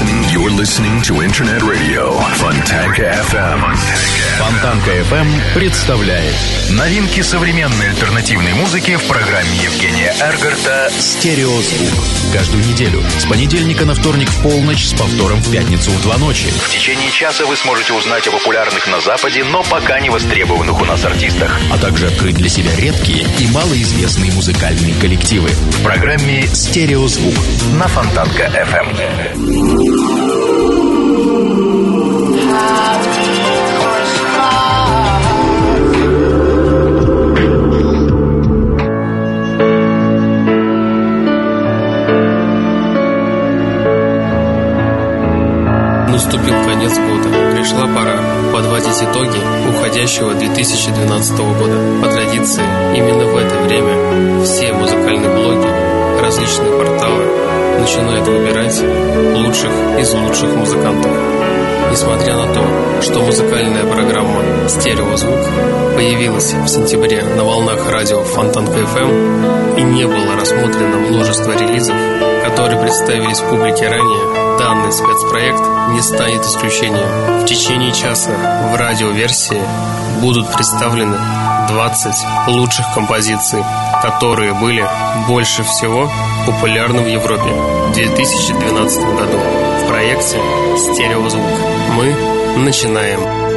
listening, you're listening to Internet Radio Fontanka FM. Фонтанка FM представляет Новинки современной альтернативной музыки в программе Евгения Эргарта «Стереозвук». Каждую неделю с понедельника на вторник в полночь с повтором в пятницу в два ночи. В течение часа вы сможете узнать о популярных на Западе, но пока не востребованных у нас артистах. А также открыть для себя редкие и малоизвестные музыкальные коллективы. В программе «Стереозвук» на Фонтанка FM. Наступил конец года. Пришла пора подводить итоги уходящего 2012 года. По традиции, именно в это время все музыкальные блоги, различные порталы начинают выбирать лучших из лучших музыкантов. Несмотря на то, что музыкальная программа «Стереозвук» появилась в сентябре на волнах радио Фонтанка FM и не было рассмотрено множество релизов, которые представились публике ранее, данный спецпроект не станет исключением. В течение часа в радиоверсии будут представлены 20 лучших композиций, которые были больше всего популярны в Европе в 2012 году в проекте «Стереозвук». Мы начинаем.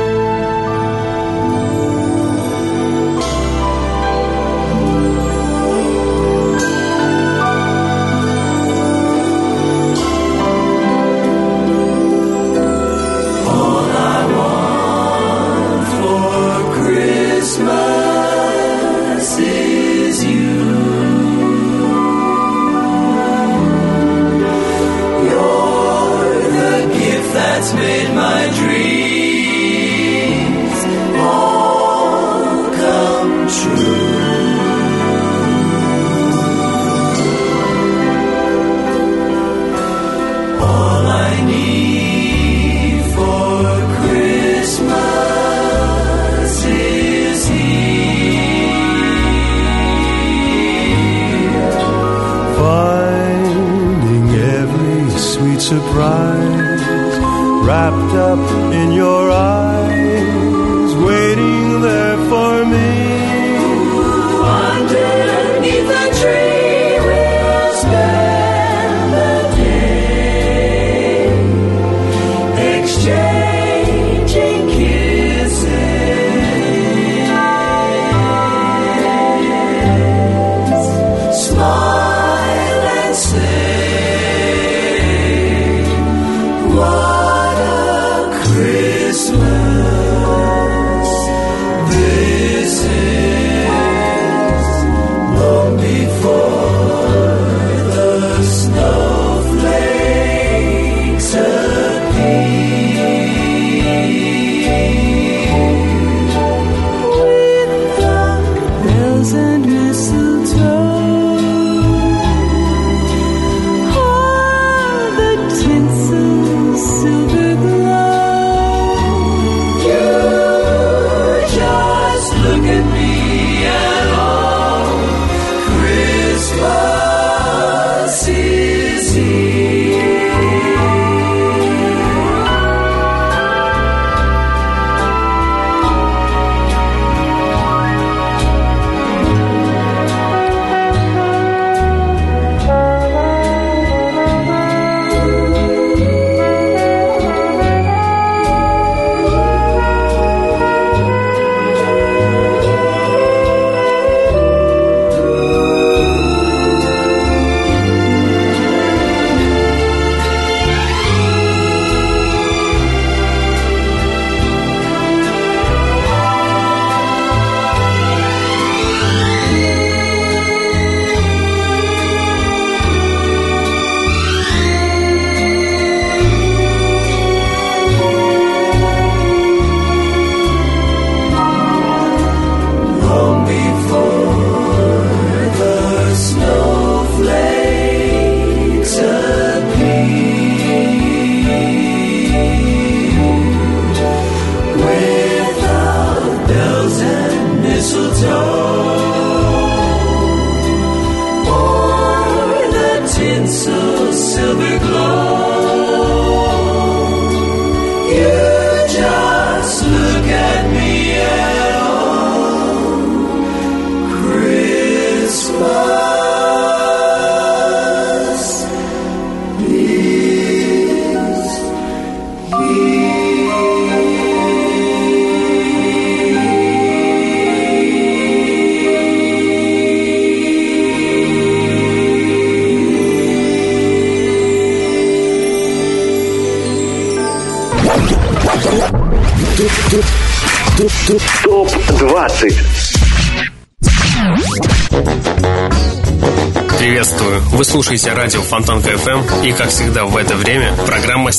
Слушаете радио Фонтанка FM и, как всегда, в это время программа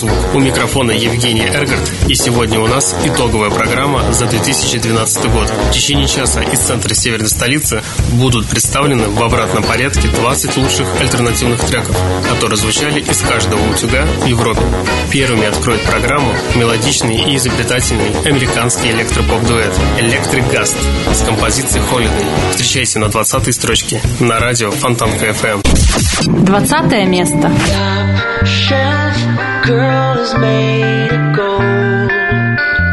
«Стереозвук». У микрофона Евгений Эргард, и сегодня у нас итоговая программа за 2012 год. В течение часа из центра северной столицы будут представлены в обратном порядке 20 лучших альтернативных треков, которые звучали из каждого утюга в Европе. Первыми откроет программу мелодичный и изобретательный американский электропоп-дуэт «Electric Guest» с композицией «Holiday». Встречайте на 20 строчке на радио Фонтанка FM. 20 место. shelf girl is made of gold.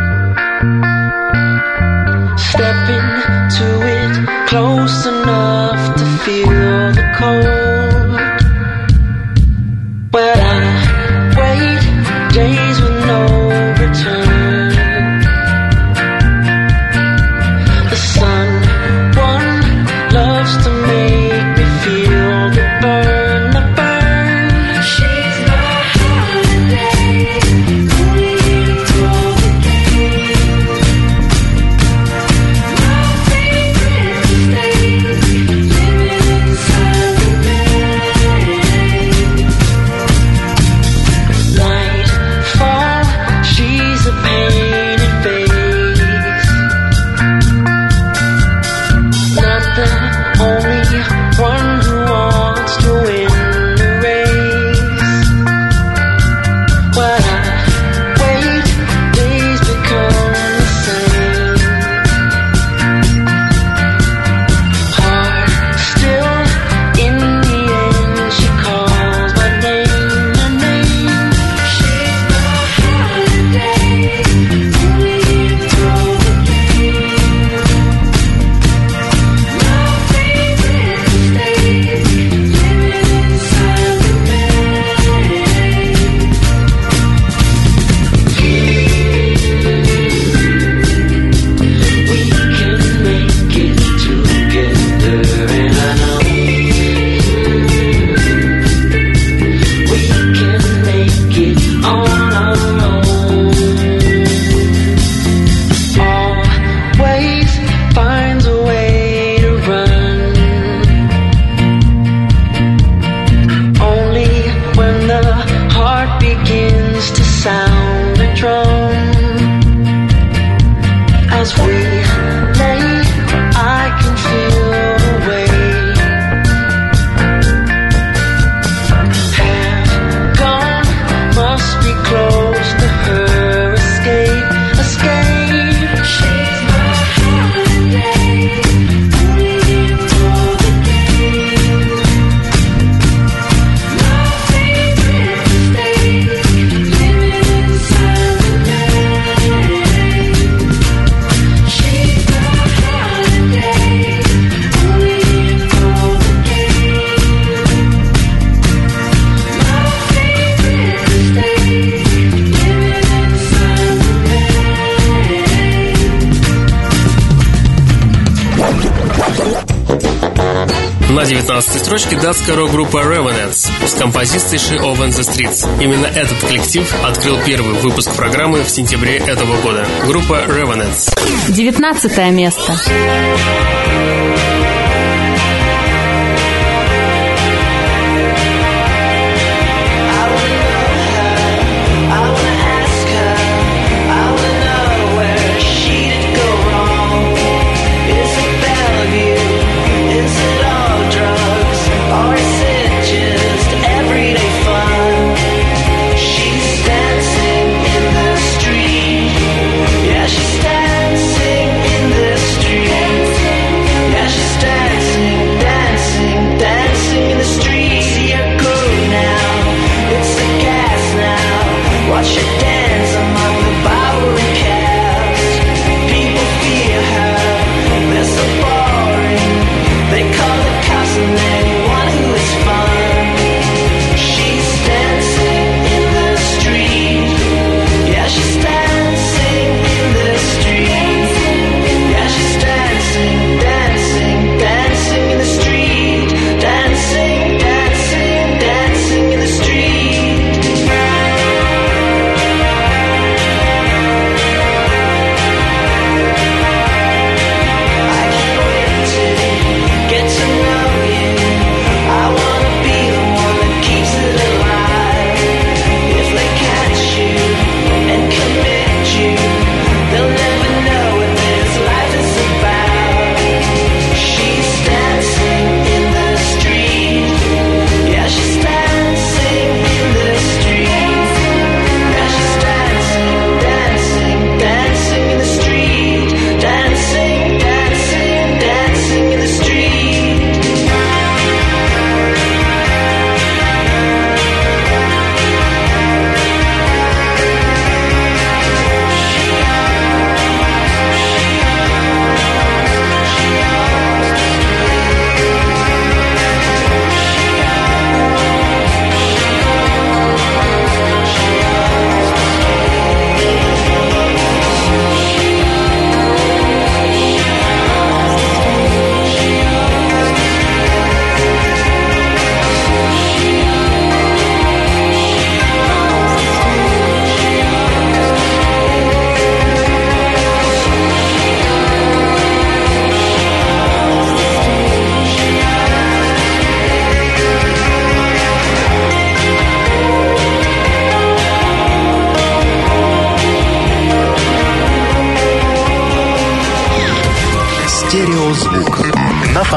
19 строчке датская рок-группа Revenants с композицией She Open the Streets. Именно этот коллектив открыл первый выпуск программы в сентябре этого года. Группа Revenants. 19 место.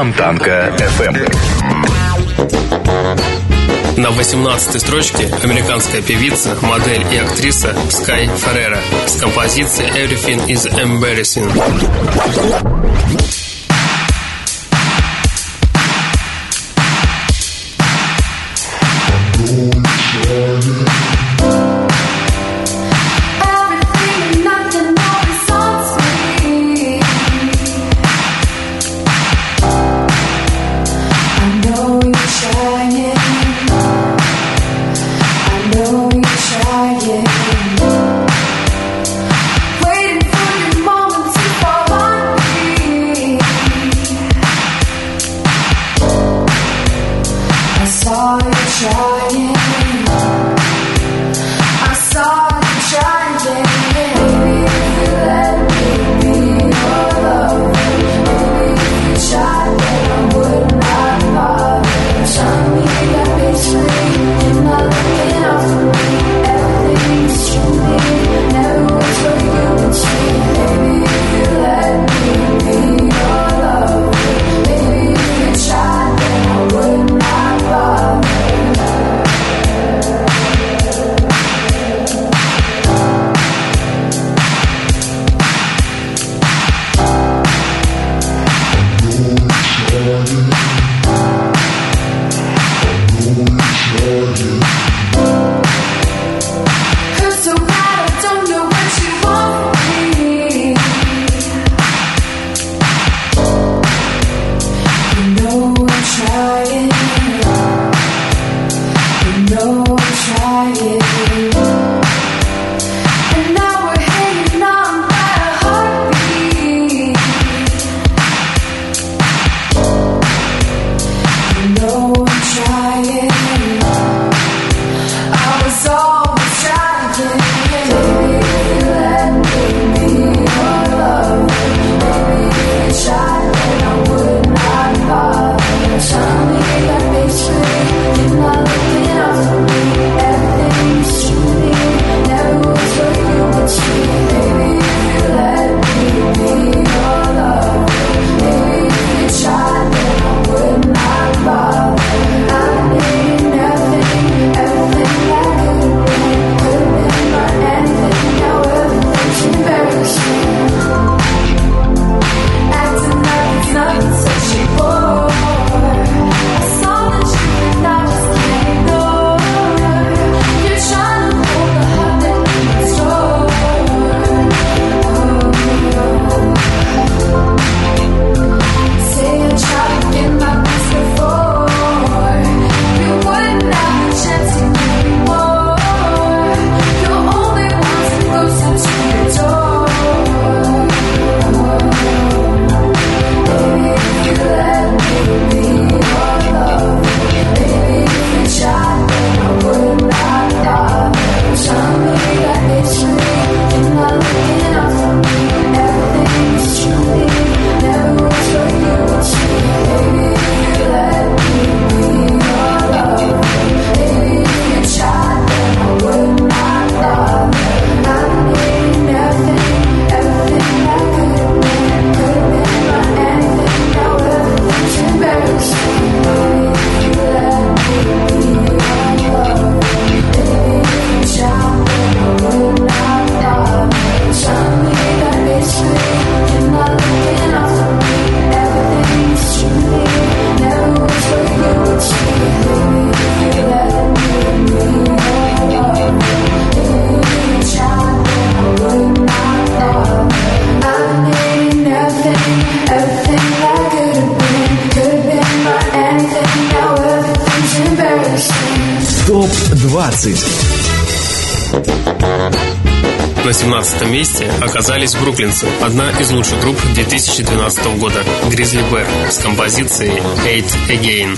Фонтанка FM. Эм. На 18-й строчке американская певица, модель и актриса Скай Феррера с композицией Everything is Embarrassing. оказались бруклинцы. Одна из лучших групп 2012 года Grizzly Bear с композицией "Hate Again.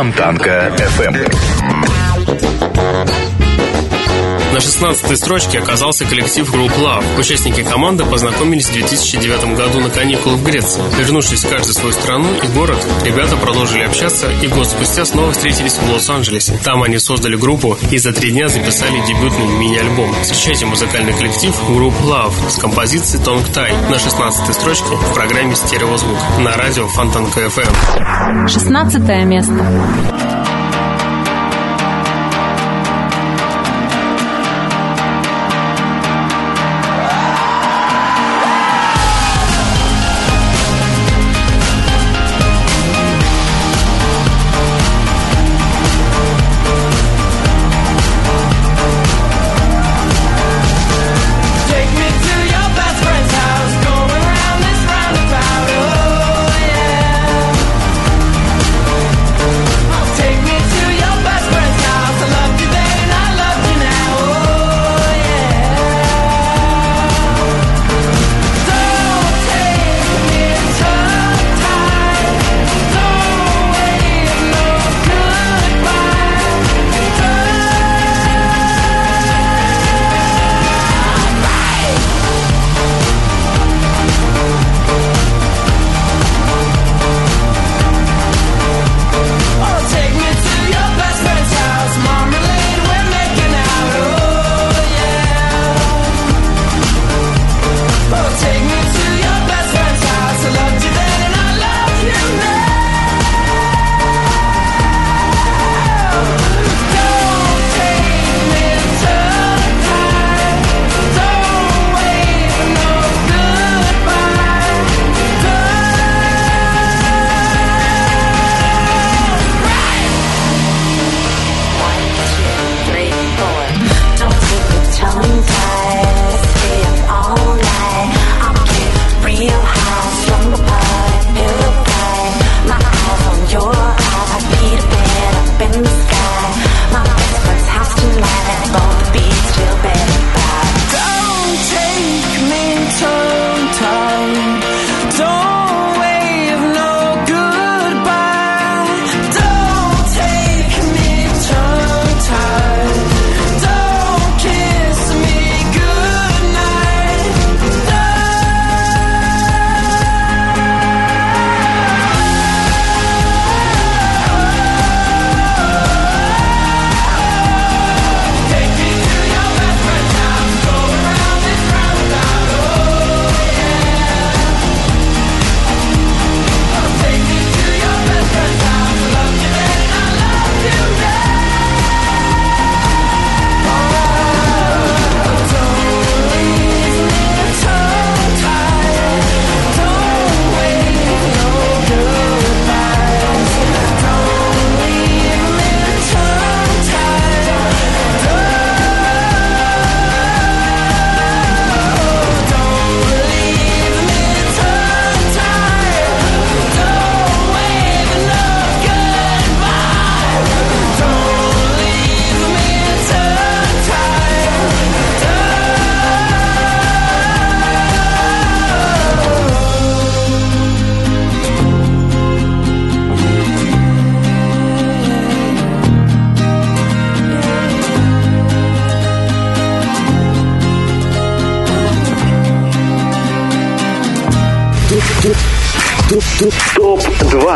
Фонтанка. верхней строчке оказался коллектив Group Love. Участники команды познакомились в 2009 году на каникулах в Греции. Вернувшись в каждую свою страну и город, ребята продолжили общаться и год спустя снова встретились в Лос-Анджелесе. Там они создали группу и за три дня записали дебютный мини-альбом. Встречайте музыкальный коллектив Group Love с композицией Тонг Тай на 16 строчке в программе «Стереозвук» на радио Фонтанка FM. 16 место.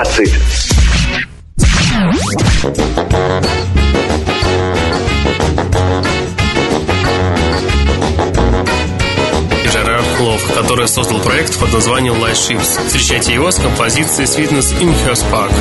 20. Жерар Хлов, который создал проект под названием Light Ships. Встречайте его с композицией Sweetness in Her Spark.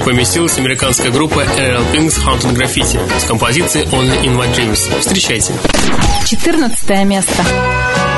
пластинке поместилась американская группа LL Pink's Haunted Graffiti с композицией Only in My Dreams. Встречайте. 14 место.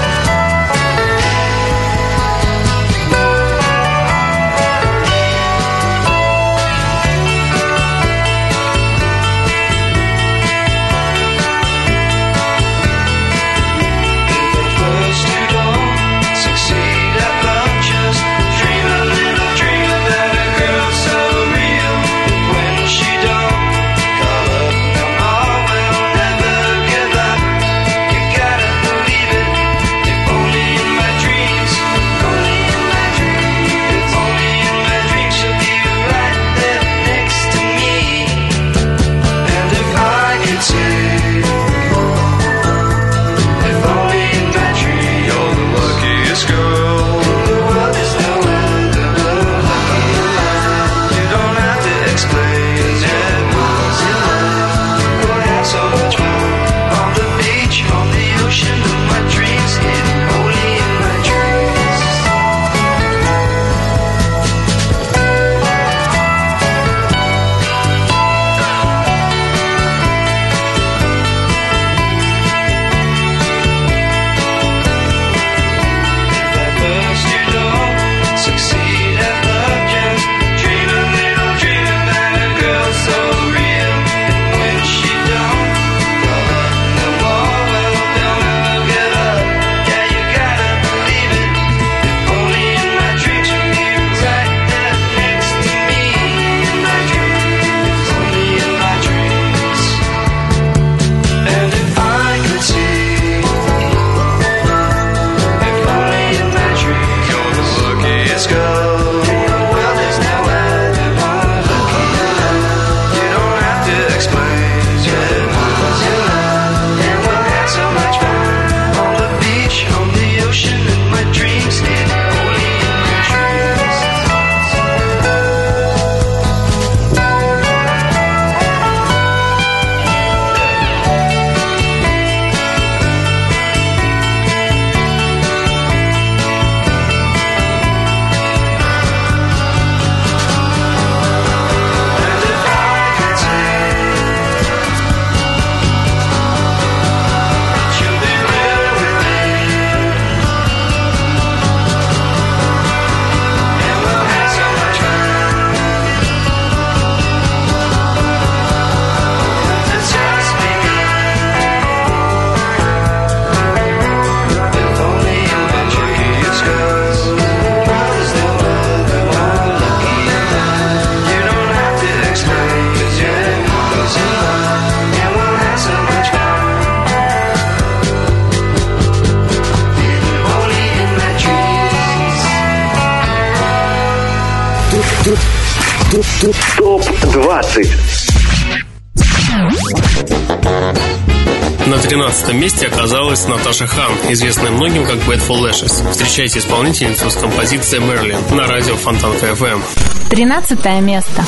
этом месте оказалась Наташа Хан, известная многим как Badful Lashes. Встречайте исполнительницу с композицией Мерлин на радио Фонтан FM. Тринадцатое место.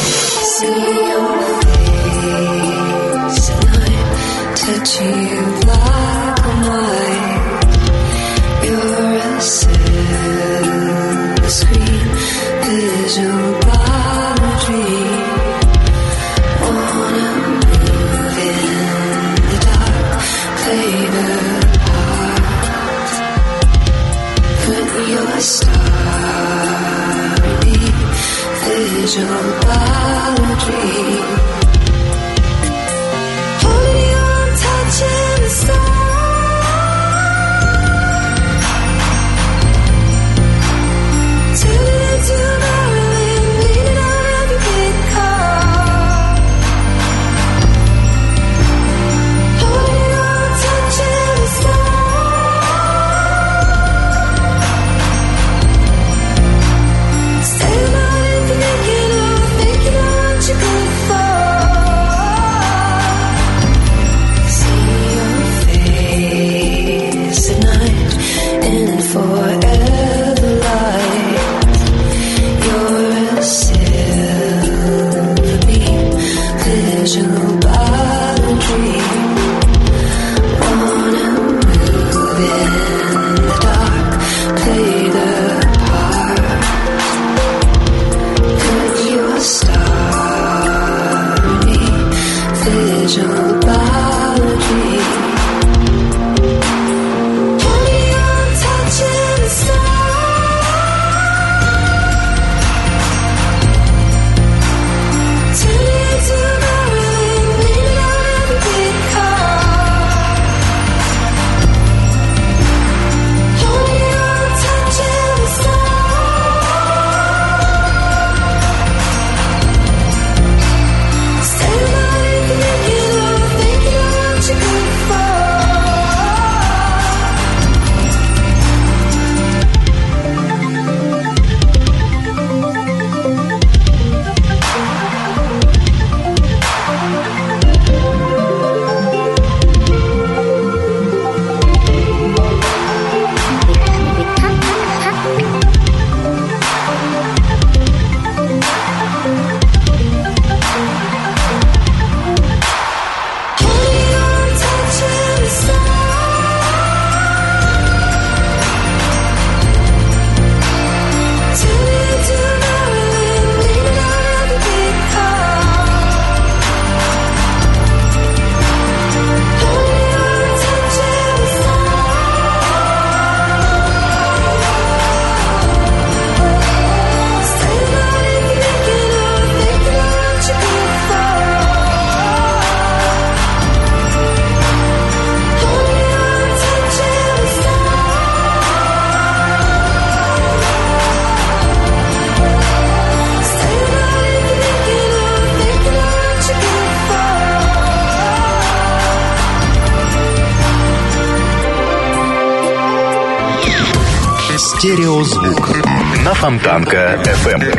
Стереозвук. На Фонтанка FM.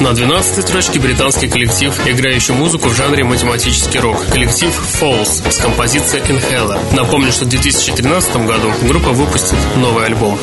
На 12 строчке британский коллектив, играющий музыку в жанре математический рок. Коллектив Falls с композицией Inhaler. Напомню, что в 2013 году группа выпустит новый альбом.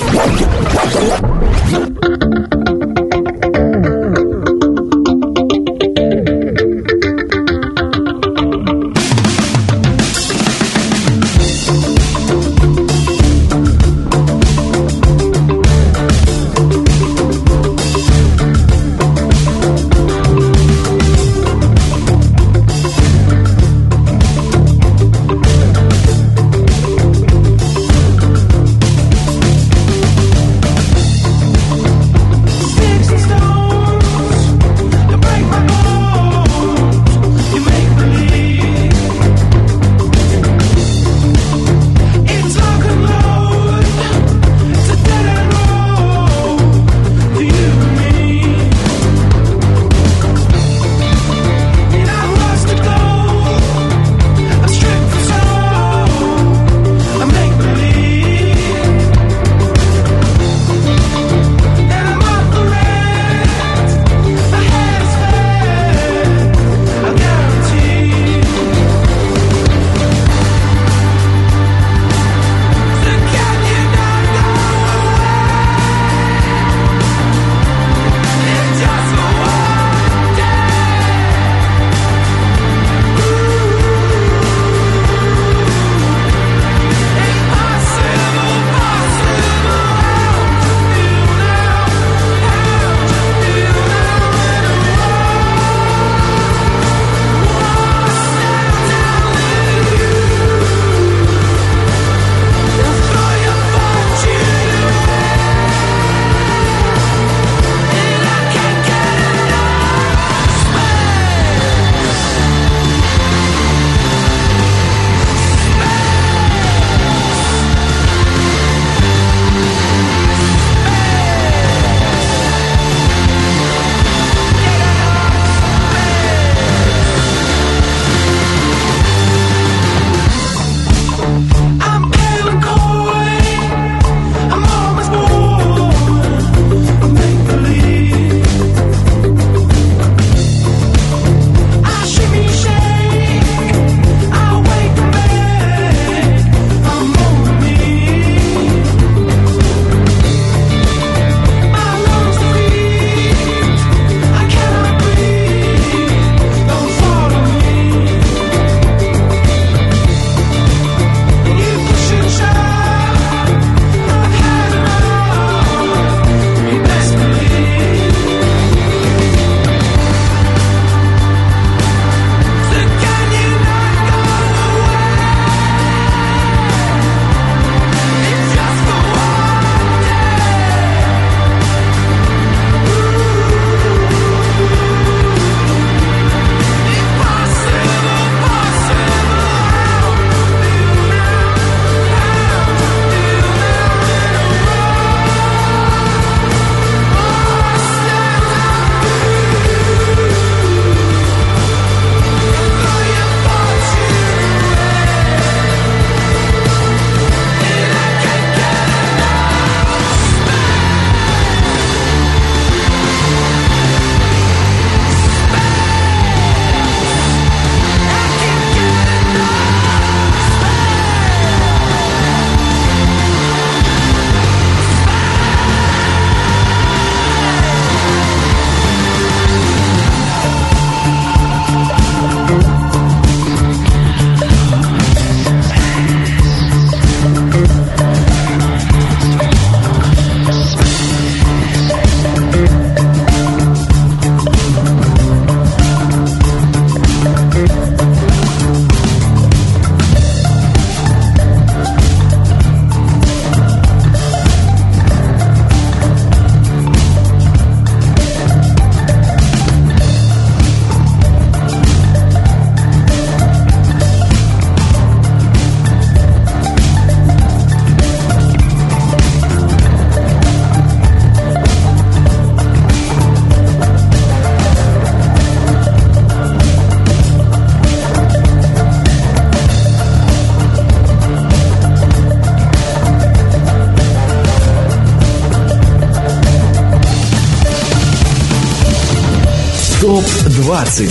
ТОП-20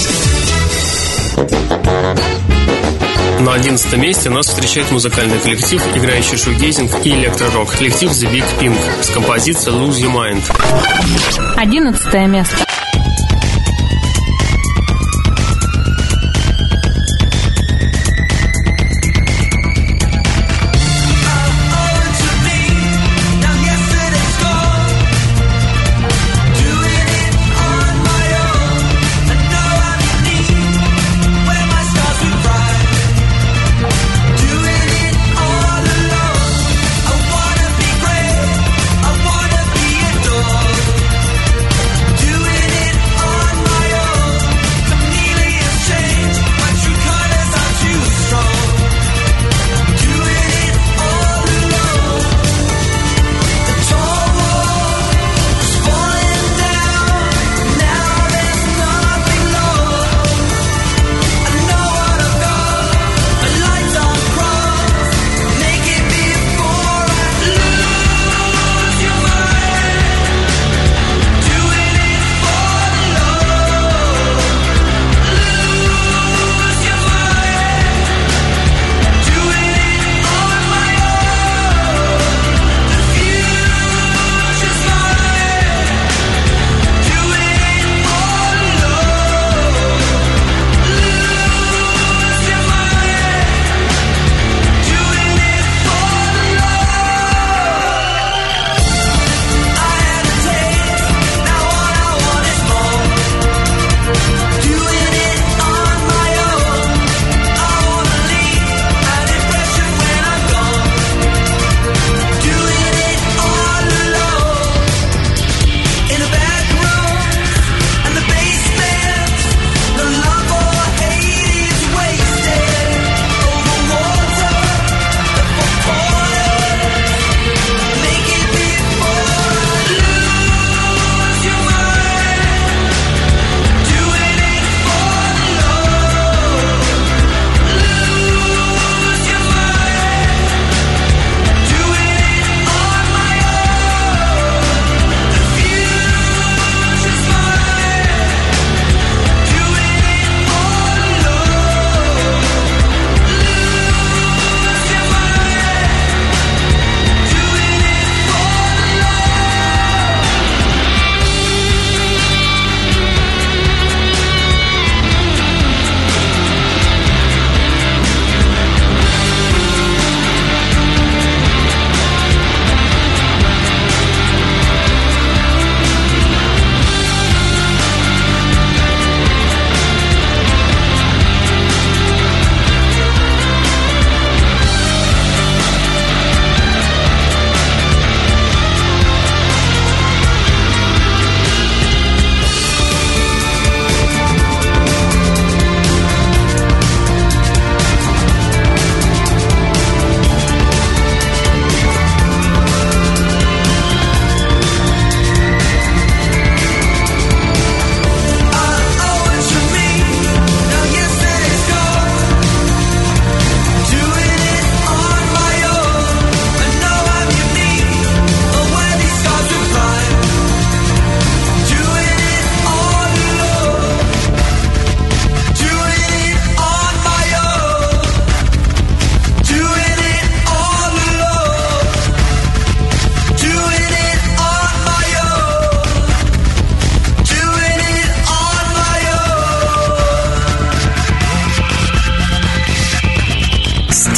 На 11 месте нас встречает музыкальный коллектив, играющий шугейзинг и электророк. Коллектив The Big Pink с композицией Lose Your Mind. Одиннадцатое место.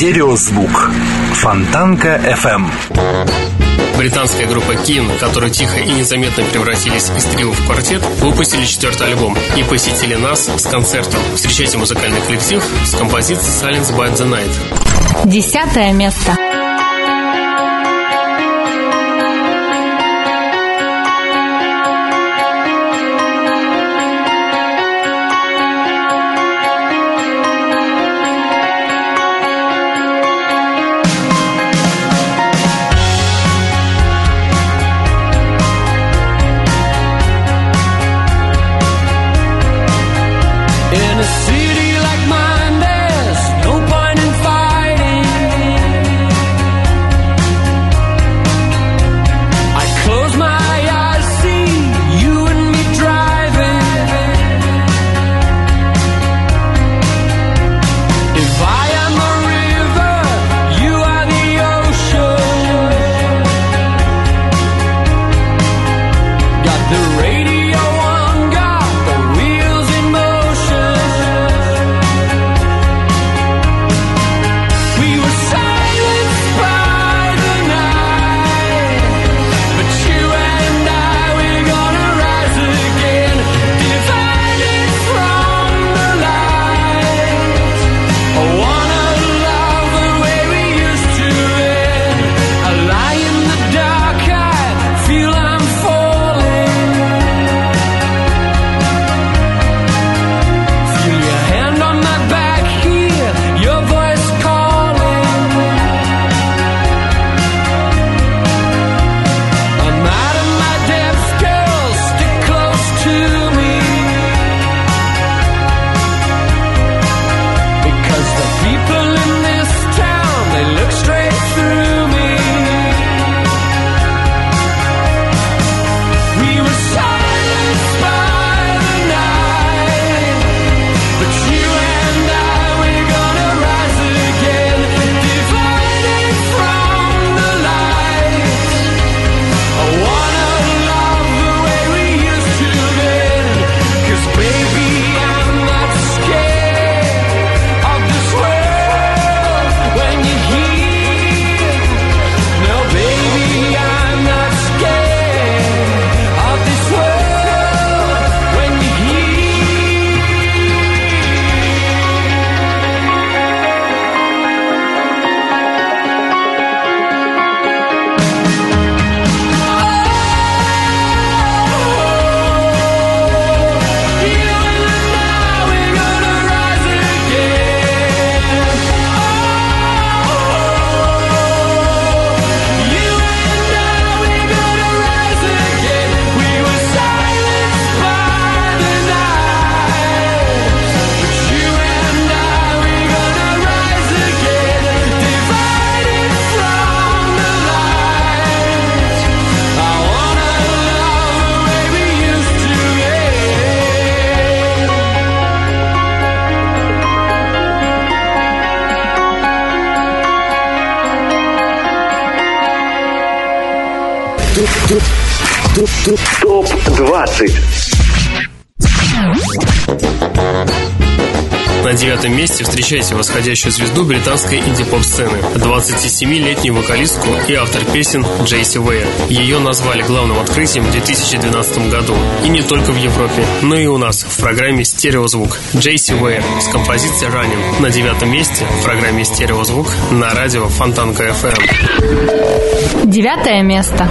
Стереозвук. Фонтанка FM. Британская группа Кин, которые тихо и незаметно превратились из трио в квартет, выпустили четвертый альбом и посетили нас с концертом. Встречайте музыкальный коллектив с композицией Silence by the Night. Десятое место. девятом месте встречайте восходящую звезду британской инди-поп-сцены, 27-летнюю вокалистку и автор песен Джейси Уэйр. Ее назвали главным открытием в 2012 году. И не только в Европе, но и у нас в программе «Стереозвук» Джейси Уэйр с композицией «Running» на девятом месте в программе «Стереозвук» на радио Фонтанка FM. Эм». Девятое место.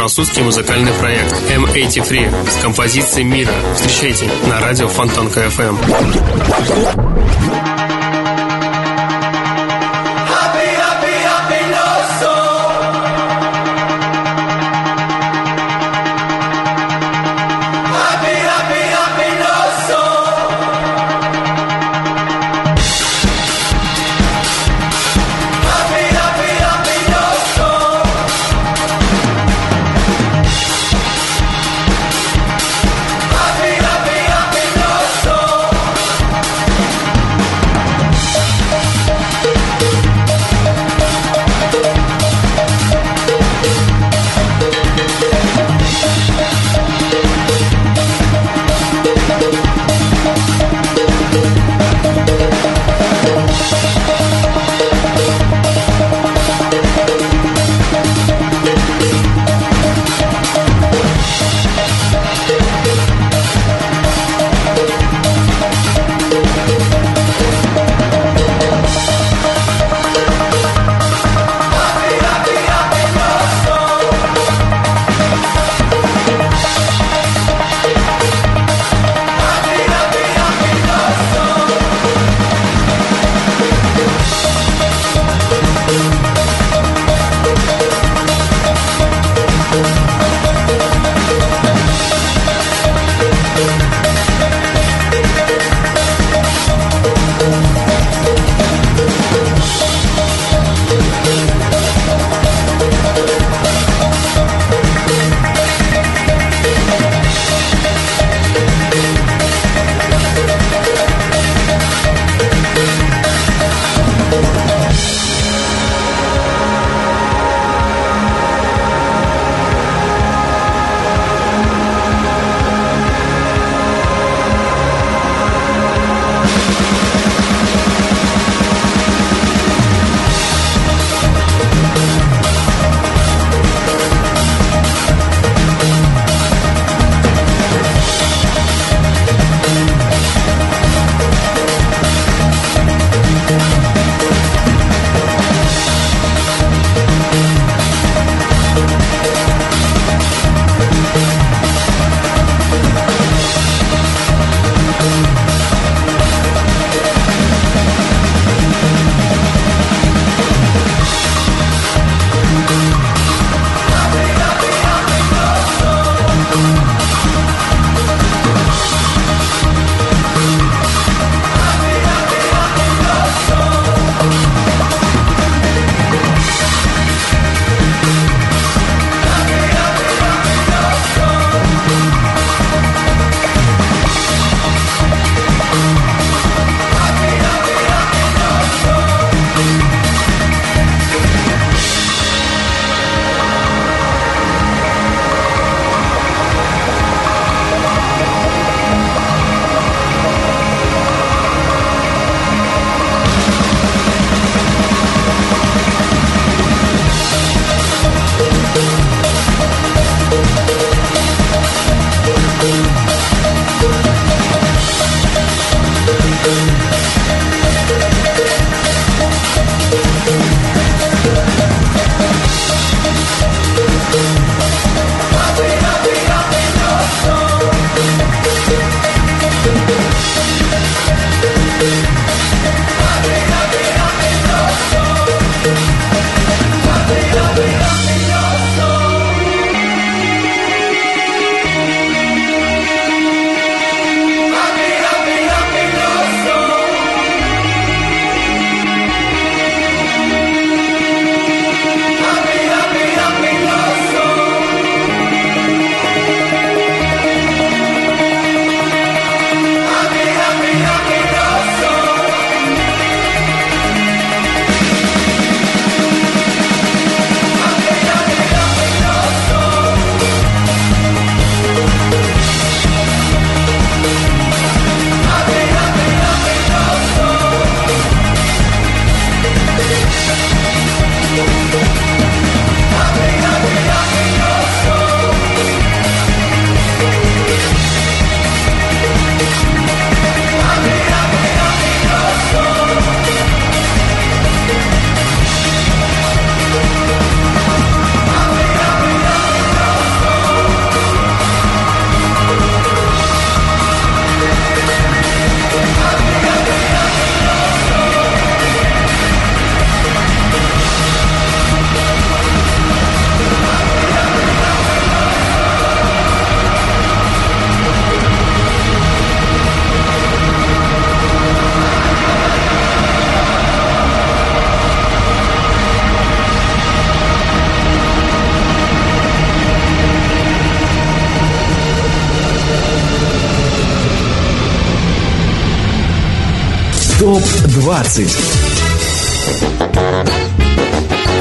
Французский музыкальный проект M83 с композицией «Мира». Встречайте на радио Фонтан КФМ. ТОП-20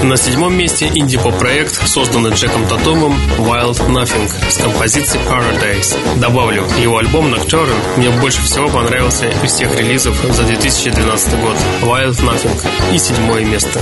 На седьмом месте инди-поп-проект, созданный Джеком Татумом Wild Nothing с композицией Paradise. Добавлю, его альбом Nocturne мне больше всего понравился из всех релизов за 2012 год. Wild Nothing и седьмое место.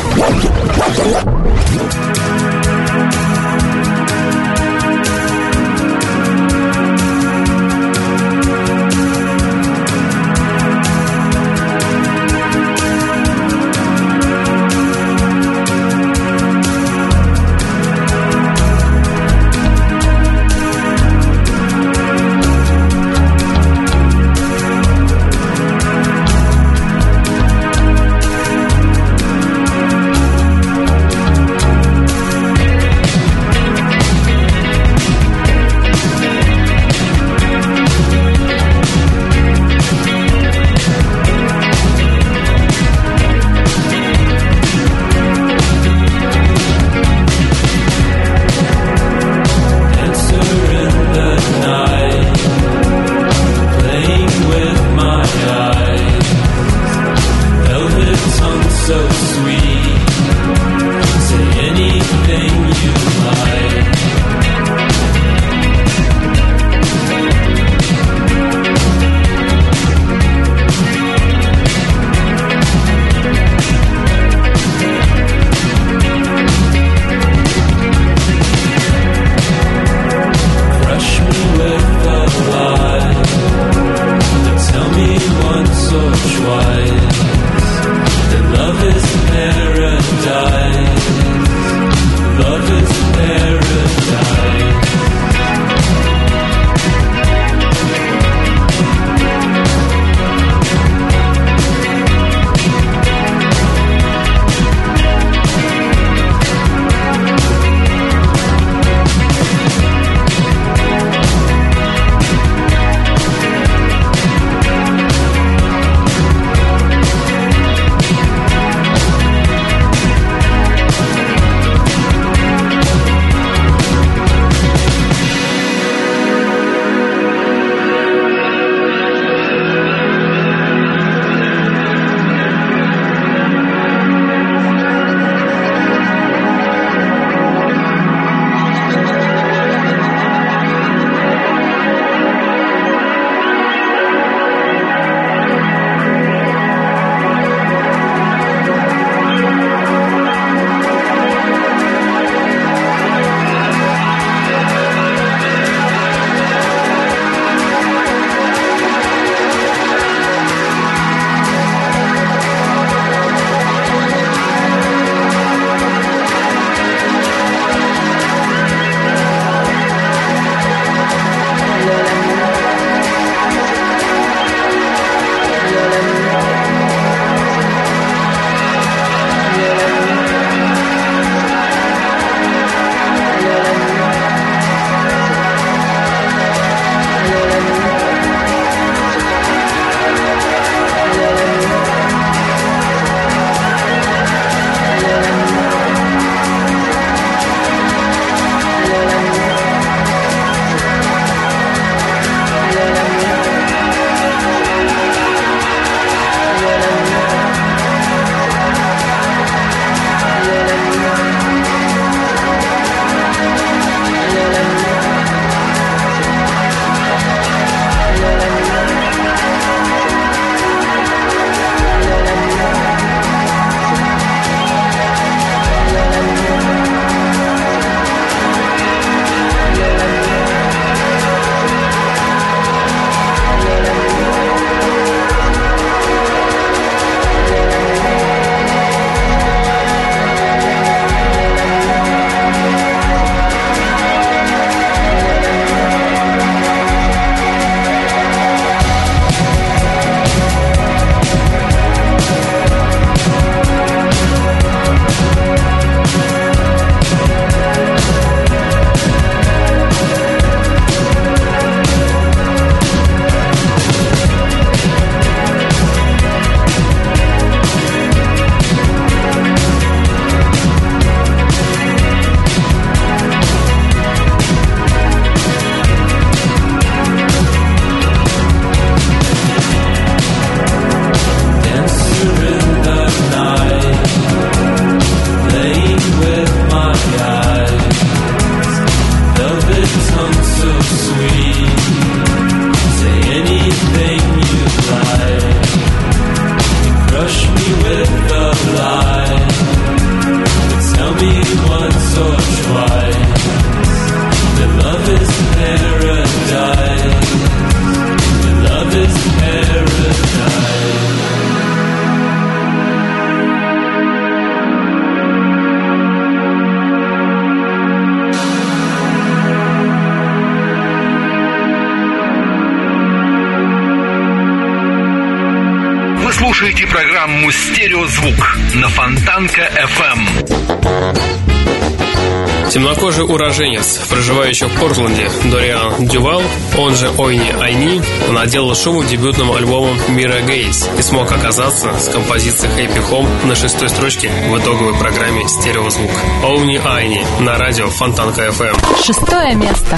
Уроженец, проживающий в Портленде, Дориан Дювал, он же Ойни Айни, наделал шуму дебютным альбомом Мира Гейс и смог оказаться с композицией Happy Home на шестой строчке в итоговой программе «Стереозвук». Ойни Айни на радио Фонтанка FM. Шестое место.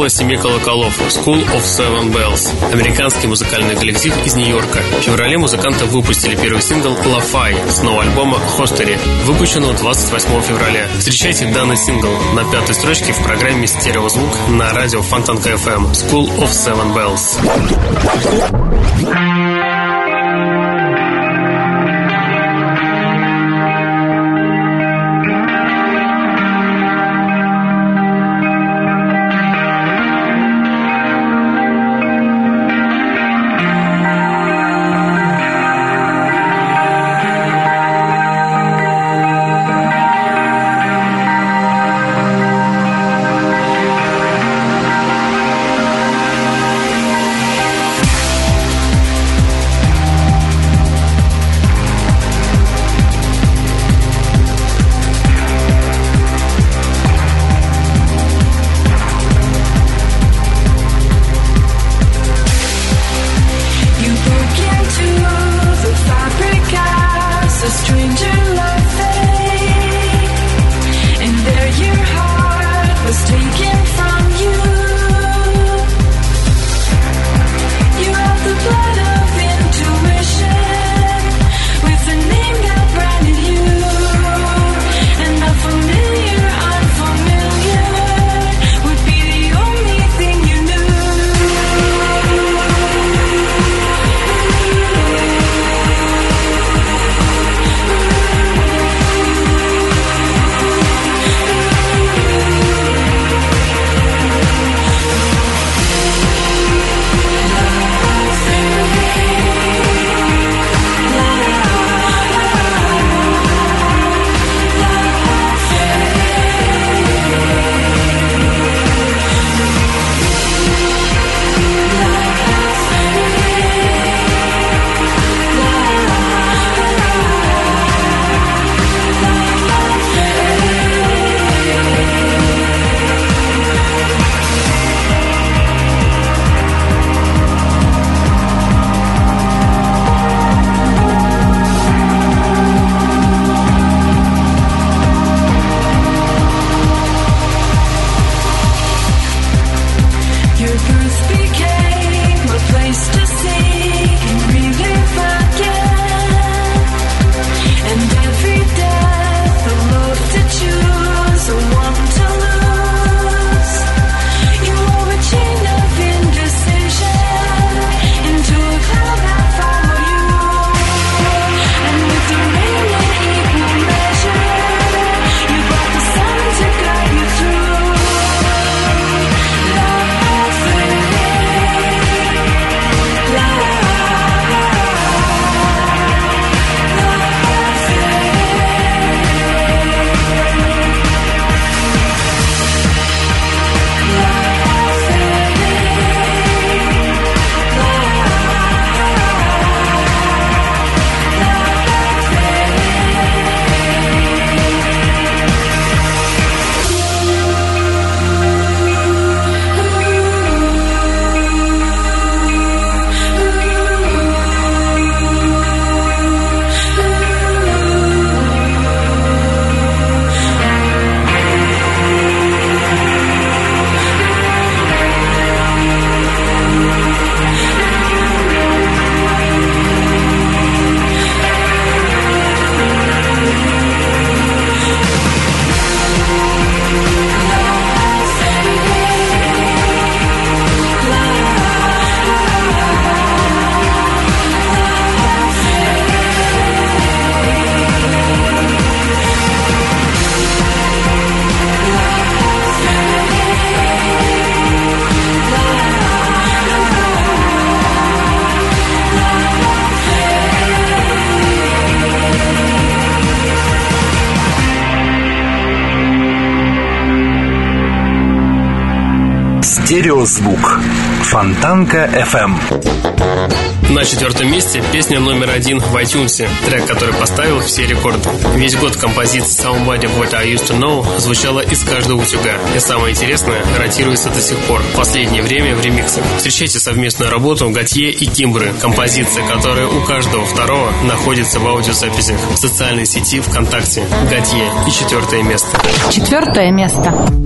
журнала «Семи колоколов» School of Seven Bells, американский музыкальный коллектив из Нью-Йорка. В феврале музыканты выпустили первый сингл «La Fi» с нового альбома «Хостери», выпущенного 28 февраля. Встречайте данный сингл на пятой строчке в программе «Стереозвук» на радио Фонтанка FM School of Seven Bells. Фонтанка FM. Эм. На четвертом месте песня номер один в iTunes, трек, который поставил все рекорды. Весь год композиция Somebody What I Used To Know звучала из каждого утюга. И самое интересное, ротируется до сих пор. В последнее время в ремиксах. Встречайте совместную работу Готье и Кимбры. Композиция, которая у каждого второго находится в аудиозаписях в социальной сети ВКонтакте. Готье и четвертое место. Четвертое место.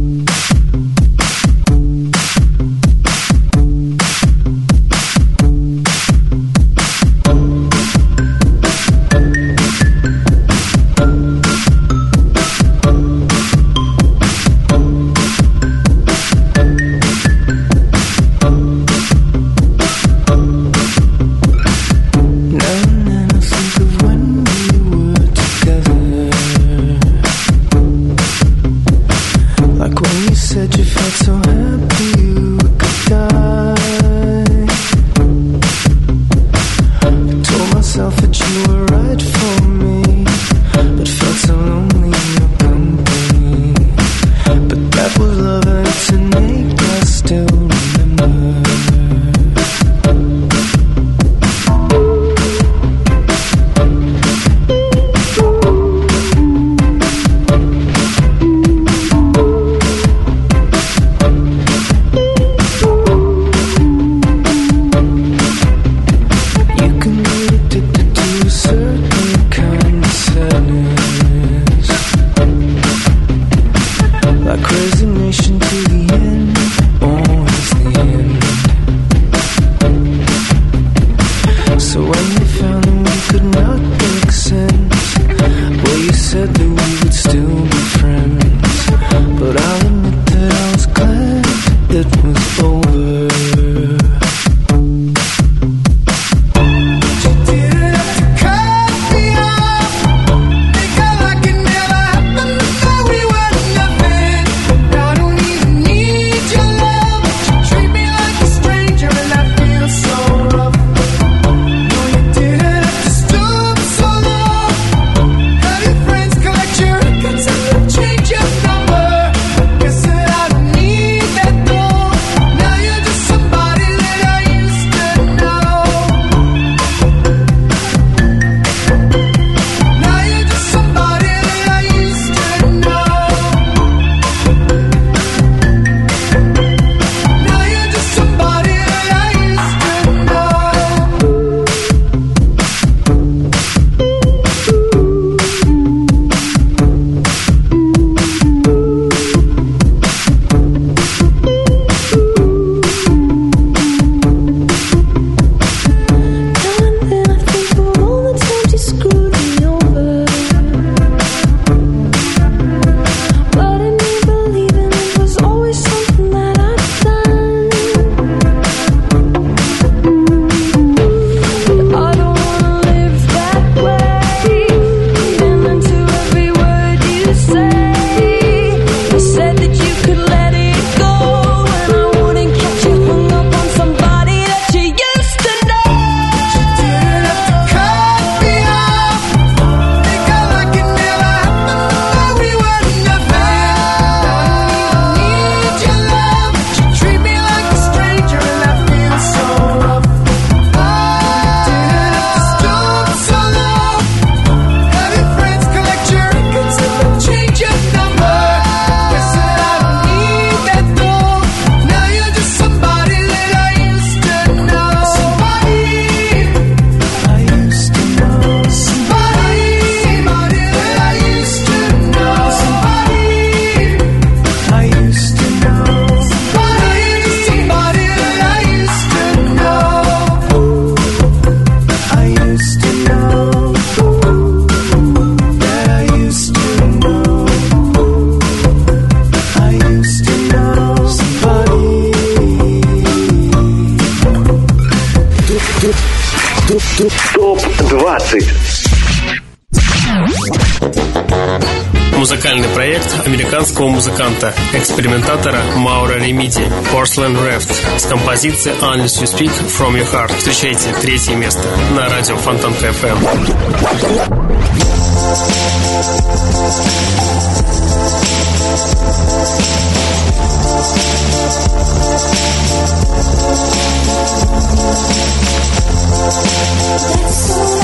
экспериментатора Маура Ремити «Porcelain Raft» с композицией «Unless You Speak From Your Heart». Встречайте третье место на радио Фонтан КФМ. That's so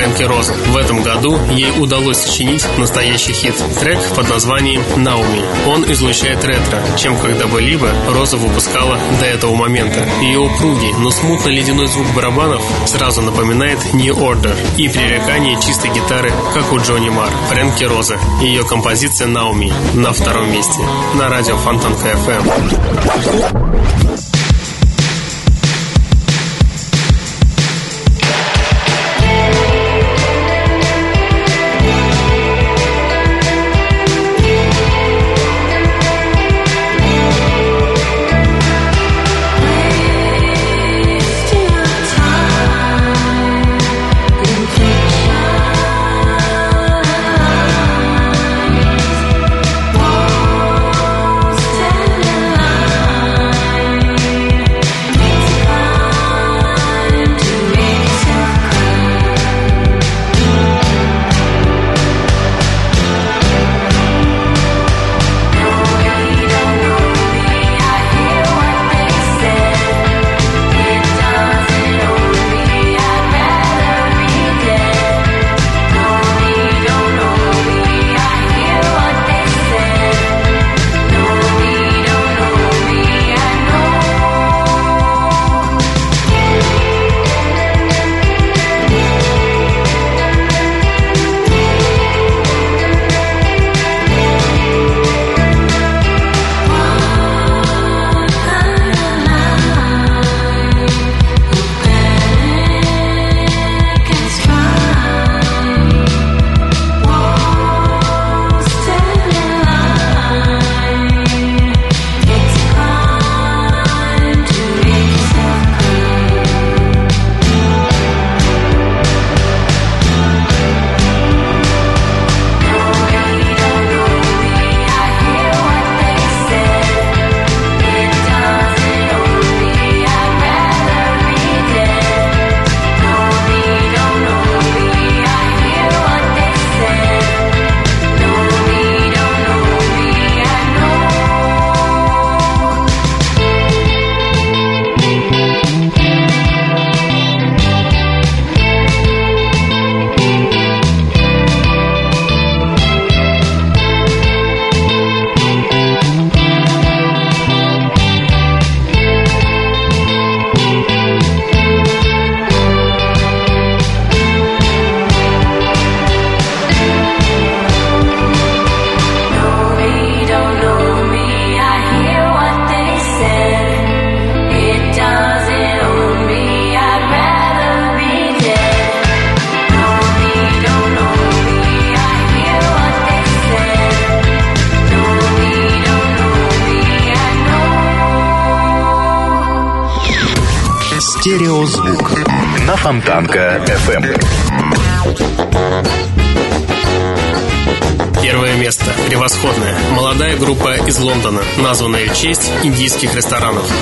Фрэнки Роза. В этом году ей удалось сочинить настоящий хит. Трек под названием «Науми». Он излучает ретро, чем когда-бы-либо Роза выпускала до этого момента. Ее упругий, но смутно-ледяной звук барабанов сразу напоминает New Order и пререкание чистой гитары, как у Джонни Мар. Фрэнки Роза ее композиция «Науми» на втором месте на радио Фонтанка FM.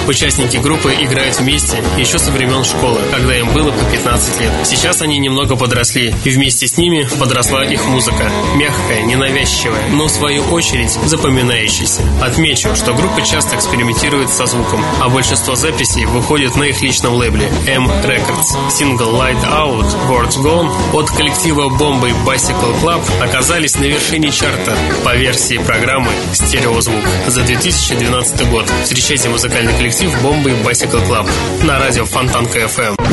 Участники группы играют вместе еще со времен школы, когда им было 15 лет. Сейчас они немного подросли, и вместе с ними подросла их музыка. Мягкая, ненавязчивая, но в свою очередь запоминающаяся. Отмечу, что группа часто экспериментирует со звуком, а большинство записей выходит на их личном лейбле M Records. Сингл Light Out, Words Gone от коллектива Бомбы Bicycle Club оказались на вершине чарта по версии программы «Стереозвук» за 2012 год. Встречайте музыкальный коллектив «Бомбы Bicycle Club» на радио Фонтанка FM.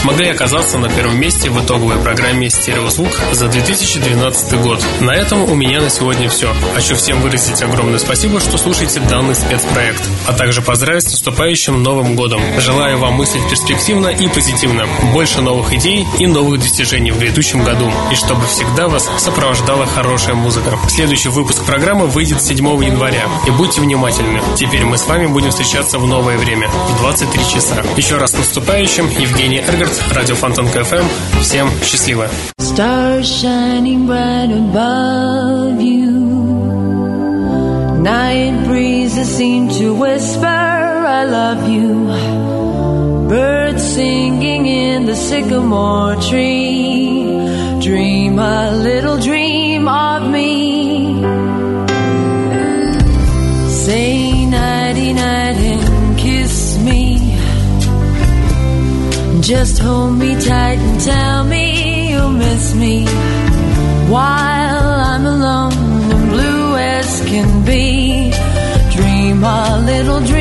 смогли оказаться на первом месте в итоговой программе «Стереозвук» за 2012 год. На этом у меня на сегодня все. Хочу всем выразить огромное спасибо, что слушаете данный спецпроект, а также поздравить с наступающим Новым годом. Желаю вам мыслить перспективно и позитивно, больше новых идей и новых достижений в грядущем году, и чтобы всегда вас сопровождала хорошая музыка. Следующий выпуск программы выйдет 7 января, и будьте внимательны. Теперь мы с вами будем встречаться в новое время, в 23 часа. Еще раз наступающим. Евгений Эргард, радио Фонтанка ФМ. Всем счастливо. Stars shining bright above you. Night breezes seem to whisper, I love you. Birds singing in the sycamore tree. Dream a little dream of me. Say nighty night Just hold me tight and tell me you'll miss me while I'm alone and blue as can be. Dream a little dream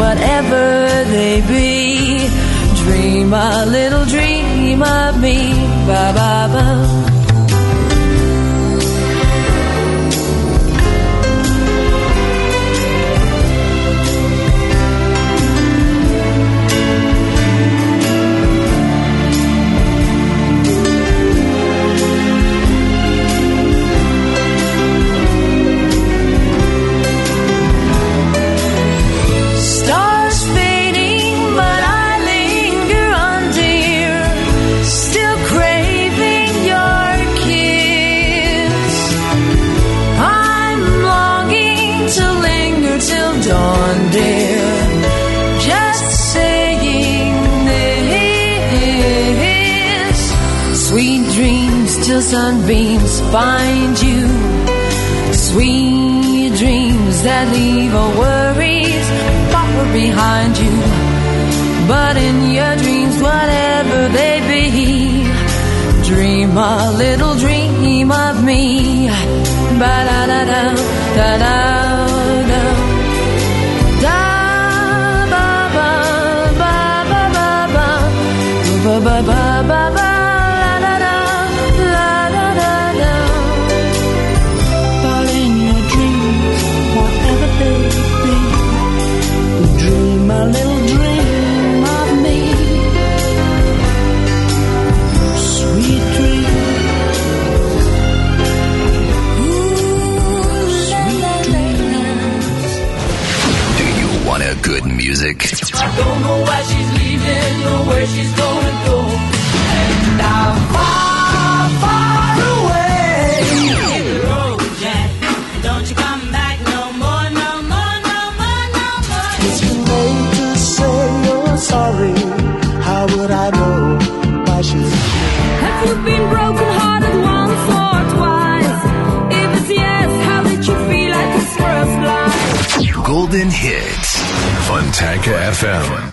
whatever they be, dream a little dream of me. Ba ba sunbeams find you. Sweet dreams that leave all worries far behind you. But in your dreams, whatever they be, dream a little dream of me. Ba da da da da da. Don't know why she's leaving or where she's gonna go. And I'm far, far away. Hit the road, Jack. Don't you come back no more, no more, no more, no more. It's too late to say you're sorry. How would I know why she's Have you been broken hearted once or twice? If it's yes, how did you feel at this first light? Golden Hits. Tanka FM.